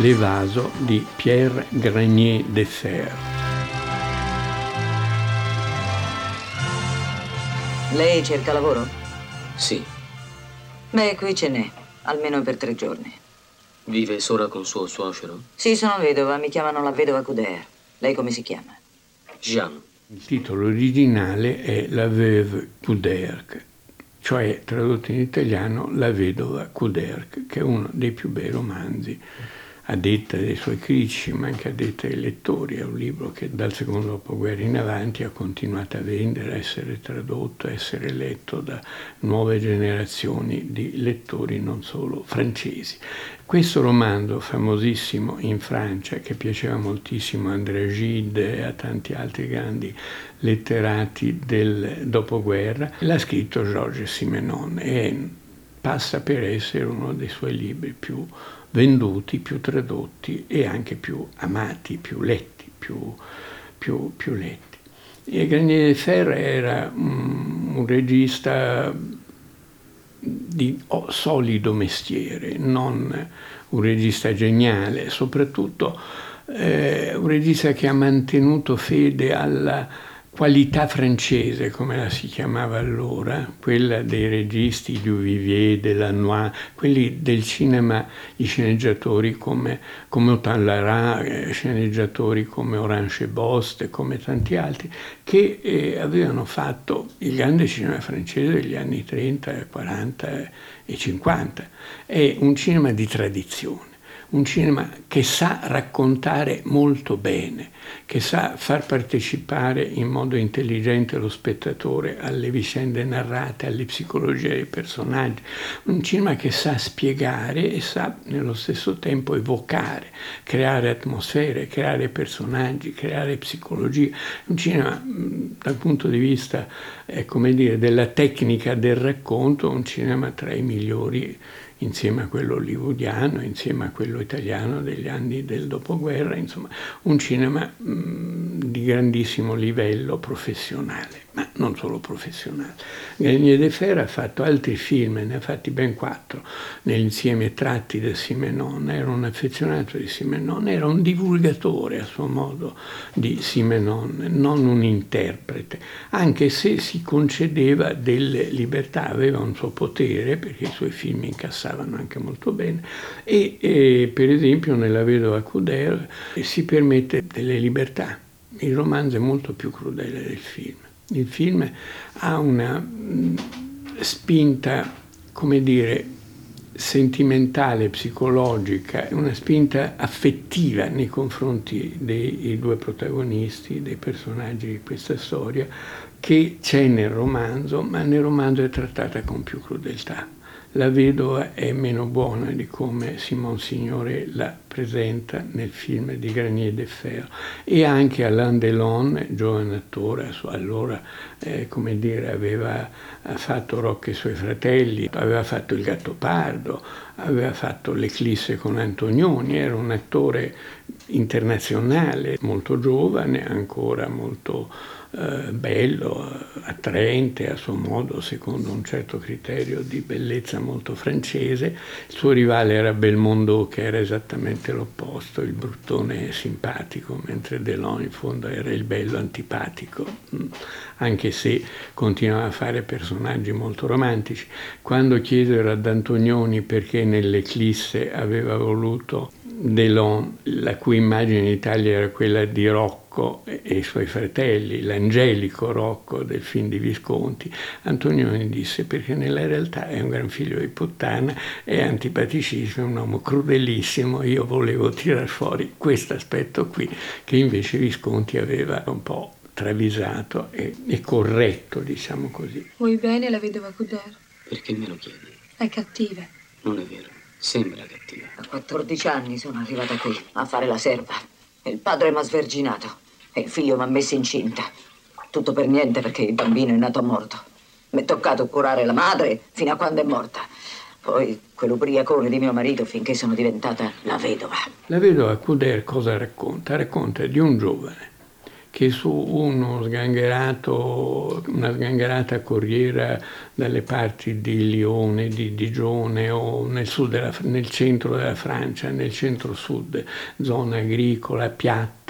L'evaso di Pierre Granier de Fer. Lei cerca lavoro? Sì. Beh, qui ce n'è, almeno per tre giorni. Vive sola con suo suocero? Sì, sono vedova, mi chiamano la vedova Couder. Lei come si chiama? Jean. Il titolo originale è La Veuve Couderc, cioè tradotto in italiano La vedova Couderc, che è uno dei più bei romanzi a detta dei suoi critici, ma anche a detta dei lettori. È un libro che dal secondo dopoguerra in avanti ha continuato a vendere, a essere tradotto, a essere letto da nuove generazioni di lettori non solo francesi. Questo romanzo famosissimo in Francia, che piaceva moltissimo a André Gide e a tanti altri grandi letterati del dopoguerra, l'ha scritto Georges Simenon e passa per essere uno dei suoi libri più venduti, più tradotti e anche più amati, più letti, più, più, più letti. E Granier de Fer era un, un regista di solido mestiere, non un regista geniale, soprattutto eh, un regista che ha mantenuto fede alla qualità francese, come la si chiamava allora, quella dei registi di Vivier, Delannoy, quelli del cinema, i sceneggiatori come, come Autant Lara, eh, sceneggiatori come Orange Bost, come tanti altri, che eh, avevano fatto il grande cinema francese degli anni 30, 40 e 50. È un cinema di tradizione un cinema che sa raccontare molto bene, che sa far partecipare in modo intelligente lo spettatore alle vicende narrate, alle psicologie dei personaggi, un cinema che sa spiegare e sa nello stesso tempo evocare, creare atmosfere, creare personaggi, creare psicologia, un cinema dal punto di vista eh, come dire, della tecnica del racconto, un cinema tra i migliori insieme a quello hollywoodiano, insieme a quello italiano degli anni del dopoguerra, insomma un cinema mh, di grandissimo livello professionale ma non solo professionale. Granier de Fer ha fatto altri film, ne ha fatti ben quattro, nell'insieme tratti da Simenon, era un affezionato di Simenon, era un divulgatore a suo modo di Simenon, non un interprete, anche se si concedeva delle libertà, aveva un suo potere, perché i suoi film incassavano anche molto bene, e, e per esempio nella Vedova Couder si permette delle libertà. Il romanzo è molto più crudele del film. Il film ha una mm, spinta, come dire, sentimentale, psicologica, una spinta affettiva nei confronti dei due protagonisti, dei personaggi di questa storia, che c'è nel romanzo, ma nel romanzo è trattata con più crudeltà la vedova è meno buona di come Simon Signore la presenta nel film di Granier de Fer. E anche Alain Delon, giovane attore, allora eh, come dire, aveva fatto Rocco e suoi fratelli, aveva fatto Il Gattopardo, aveva fatto L'Eclisse con Antonioni, era un attore internazionale, molto giovane, ancora molto eh, bello, attraente a suo modo, secondo un certo criterio di bellezza molto francese. Il suo rivale era Belmondo, che era esattamente l'opposto, il bruttone simpatico, mentre Delon in fondo era il bello antipatico, mm, anche se continuava a fare personaggi molto romantici. Quando chiesero ad Antonioni perché nell'Eclisse aveva voluto Delon, la cui immagine in Italia era quella di Rocco e i suoi fratelli, l'angelico Rocco del film di Visconti, Antonioni disse perché nella realtà è un gran figlio di puttana, è antipaticissimo, è un uomo crudelissimo, io volevo tirar fuori questo aspetto qui che invece Visconti aveva un po' travisato e, e corretto, diciamo così. Vuoi bene la vedova Couder? Perché me lo chiedi? È cattiva. Non è vero. Sembra cattiva. A 14 anni sono arrivata qui a fare la serva. Il padre mi ha sverginato e il figlio mi ha messo incinta. Tutto per niente perché il bambino è nato morto. Mi è toccato curare la madre fino a quando è morta. Poi quell'ubriacone di mio marito finché sono diventata la vedova. La vedova Couder cosa racconta? Racconta di un giovane che su uno sgangherato, una sgangherata corriera dalle parti di Lione, di Digione o nel, della, nel centro della Francia, nel centro-sud, zona agricola, piatta,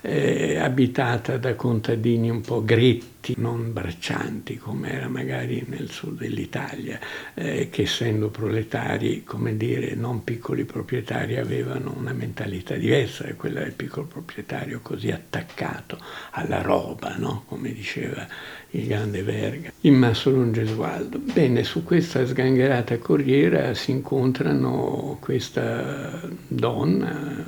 eh, abitata da contadini un po' gretti, non braccianti come era magari nel sud dell'Italia, eh, che essendo proletari, come dire, non piccoli proprietari, avevano una mentalità diversa da quella del piccolo proprietario così attaccato alla roba, no? come diceva il grande Verga, il Masso Longesualdo. Bene, su questa sgangherata corriera si incontrano questa donna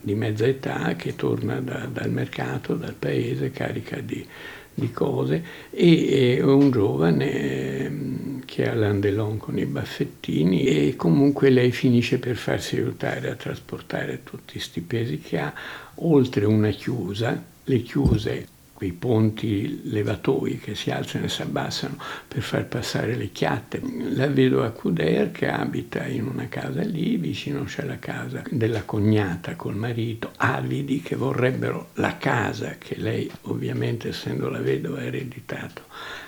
di mezza età che torna da, dal mercato, dal paese, carica di, di cose, e, e, un giovane ehm, che ha l'andelon con i baffettini e comunque lei finisce per farsi aiutare a trasportare tutti questi pesi che ha, oltre una chiusa, le chiuse quei ponti levatoi che si alzano e si abbassano per far passare le chiatte. La vedova Cuder che abita in una casa lì, vicino c'è la casa della cognata col marito, avidi che vorrebbero la casa che lei ovviamente essendo la vedova ha ereditato,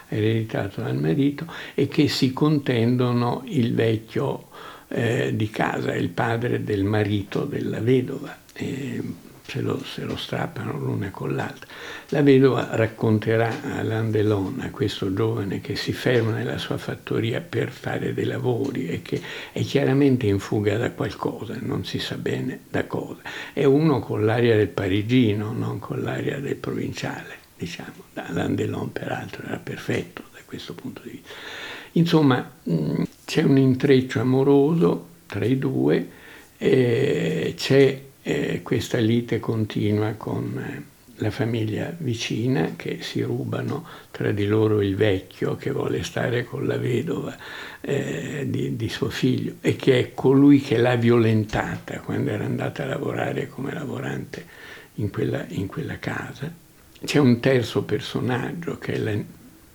ereditato dal marito e che si contendono il vecchio eh, di casa, il padre del marito della vedova. E, lo, se lo strappano l'una con l'altra. La vedova racconterà a Landelon, a questo giovane che si ferma nella sua fattoria per fare dei lavori e che è chiaramente in fuga da qualcosa, non si sa bene da cosa. È uno con l'aria del parigino, non con l'aria del provinciale, diciamo. Landelon peraltro era perfetto da questo punto di vista. Insomma, c'è un intreccio amoroso tra i due, c'è eh, questa lite continua con eh, la famiglia vicina che si rubano tra di loro il vecchio che vuole stare con la vedova eh, di, di, suo figlio e che è colui che l'ha violentata quando era andata a lavorare come lavorante in quella, in quella casa. C'è un terzo personaggio che è la,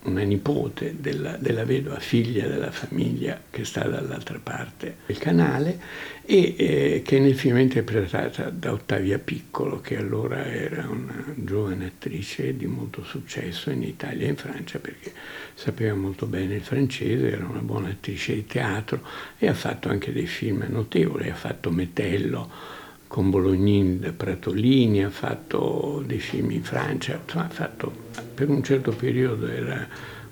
una nipote della, della, vedova figlia della famiglia che sta dall'altra parte del canale e eh, che nel film è interpretata da Ottavia Piccolo che allora era una giovane attrice di molto successo in Italia e in Francia perché sapeva molto bene il francese, era una buona attrice di teatro e ha fatto anche dei film notevoli, ha fatto Metello con Bolognin Pratolini, ha fatto dei film in Francia, ha fatto, per un certo periodo era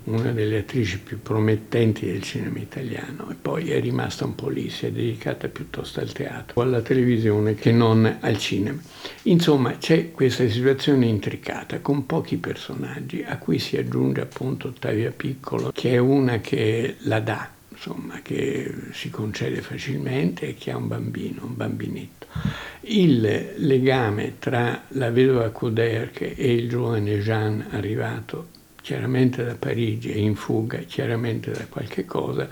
una delle attrici più promettenti del cinema italiano e poi è rimasta un po' lì, si è dedicata piuttosto al teatro, alla televisione che non al cinema. Insomma c'è questa situazione intricata con pochi personaggi a cui si aggiunge appunto Ottavia Piccolo che è una che la dà, insomma, che si concede facilmente e che ha un bambino, un bambinetto. Il legame tra la vedova Couderc e il giovane Jean arrivato chiaramente da Parigi e in fuga chiaramente da qualche cosa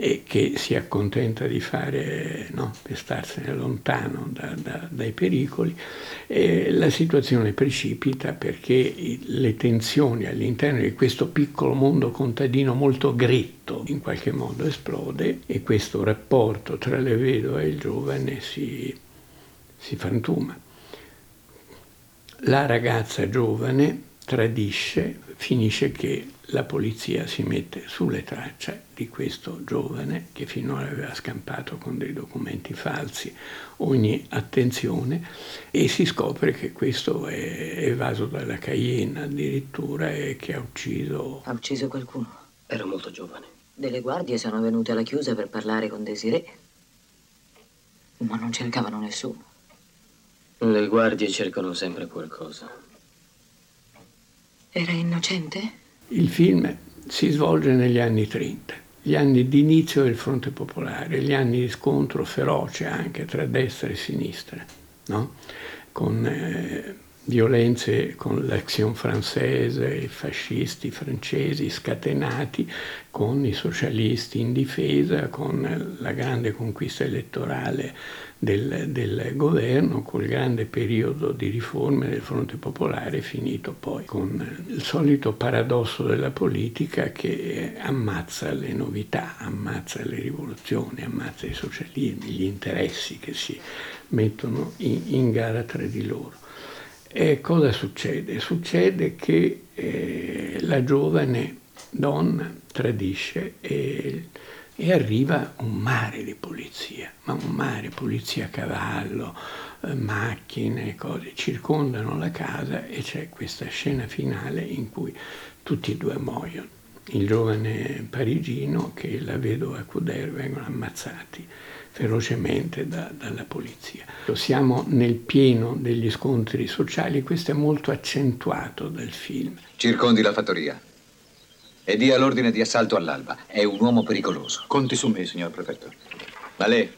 e che si accontenta di fare no, per starsene lontano da, da, dai pericoli, e la situazione precipita perché le tensioni all'interno di questo piccolo mondo contadino molto gretto in qualche modo esplode e questo rapporto tra le vedove e il giovane si, si frantuma. La ragazza giovane tradisce, finisce che la polizia si mette sulle tracce di questo giovane che finora aveva scampato con dei documenti falsi ogni attenzione e si scopre che questo è evaso dalla Cayenne addirittura e che ha ucciso... Ha ucciso qualcuno? Era molto giovane. Delle guardie sono venute alla chiusa per parlare con Desiree, ma non cercavano nessuno. Le guardie cercano sempre qualcosa. Era innocente? Il film si svolge negli anni 30, gli anni di inizio del fronte popolare, gli anni di scontro feroce anche tra destra e sinistra, no? con eh, violenze con l'Action Française, i fascisti francesi scatenati con i socialisti in difesa, con la grande conquista elettorale del, del governo, col grande periodo di riforme del Fronte Popolare finito poi con il solito paradosso della politica che ammazza le novità, ammazza le rivoluzioni, ammazza i socialismi, gli interessi che si mettono in, in gara tra di loro. E cosa succede? Succede che eh, la giovane donna tradisce e, e, arriva un mare di polizia, ma un mare, polizia a cavallo, eh, macchine, cose, circondano la casa e c'è questa scena finale in cui tutti e due muoiono. Il giovane parigino che la vedova Couder vengono ammazzati ferocemente da, dalla polizia. Siamo nel pieno degli scontri sociali, questo è molto accentuato dal film. Circondi la fattoria e dia l'ordine di assalto all'alba. È un uomo pericoloso. Conti su me, signor prefetto. Ma lei,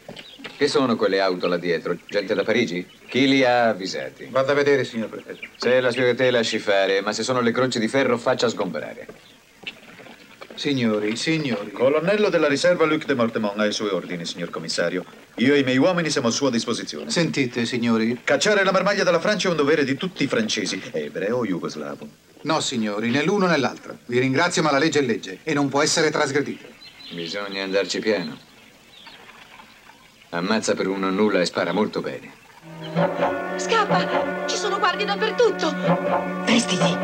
che sono quelle auto là dietro? Gente da Parigi? Chi li ha avvisati? Vado a vedere, signor prefetto. Se è la te lasci fare, ma se sono le croci di ferro faccia sgomberare. Signori, signori. Colonnello della riserva Luc de Mortemont ha i suoi ordini, signor commissario. Io e i miei uomini siamo a sua disposizione. Sentite, signori. Cacciare la marmaglia dalla Francia è un dovere di tutti i francesi, ebreo o jugoslavo. No, signori, né l'uno né l'altro. Vi ringrazio, ma la legge è legge e non può essere trasgredita. Bisogna andarci piano. Ammazza per uno nulla e spara molto bene. Scappa! Ci sono guardie dappertutto! Vestiti!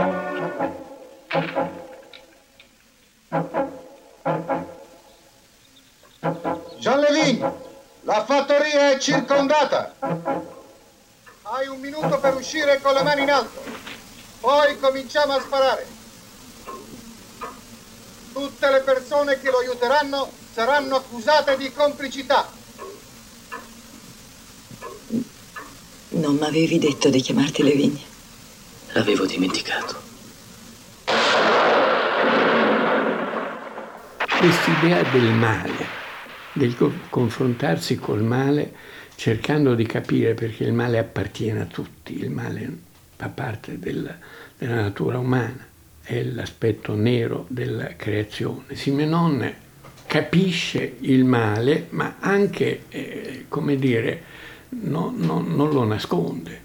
Levin, la fattoria è circondata. Hai un minuto per uscire con le mani in alto. Poi cominciamo a sparare. Tutte le persone che lo aiuteranno saranno accusate di complicità. Non mi avevi detto di chiamarti Levin. L'avevo dimenticato. quest'idea del male, del confrontarsi col male cercando di capire perché il male appartiene a tutti, il male fa parte del, della natura umana, è l'aspetto nero della creazione. Simenon capisce il male, ma anche, eh, come dire, no, no, non lo nasconde.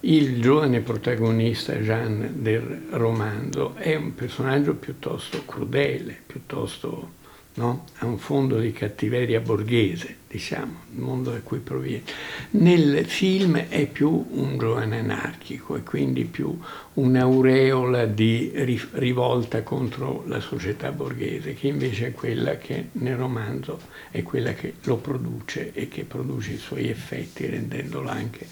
Il giovane protagonista Jean del romanzo è un personaggio piuttosto crudele, piuttosto no? ha un fondo di cattiveria borghese, diciamo, il mondo da cui proviene. Nel film è più un giovane anarchico e quindi più un'aureola di rivolta contro la società borghese, che invece è quella che nel romanzo è quella che lo produce e che produce i suoi effetti rendendolo anche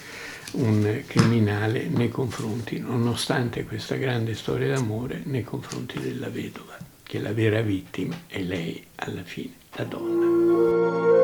un criminale nei confronti, nonostante questa grande storia d'amore, nei confronti della vedova, che la vera vittima è lei alla fine, la donna.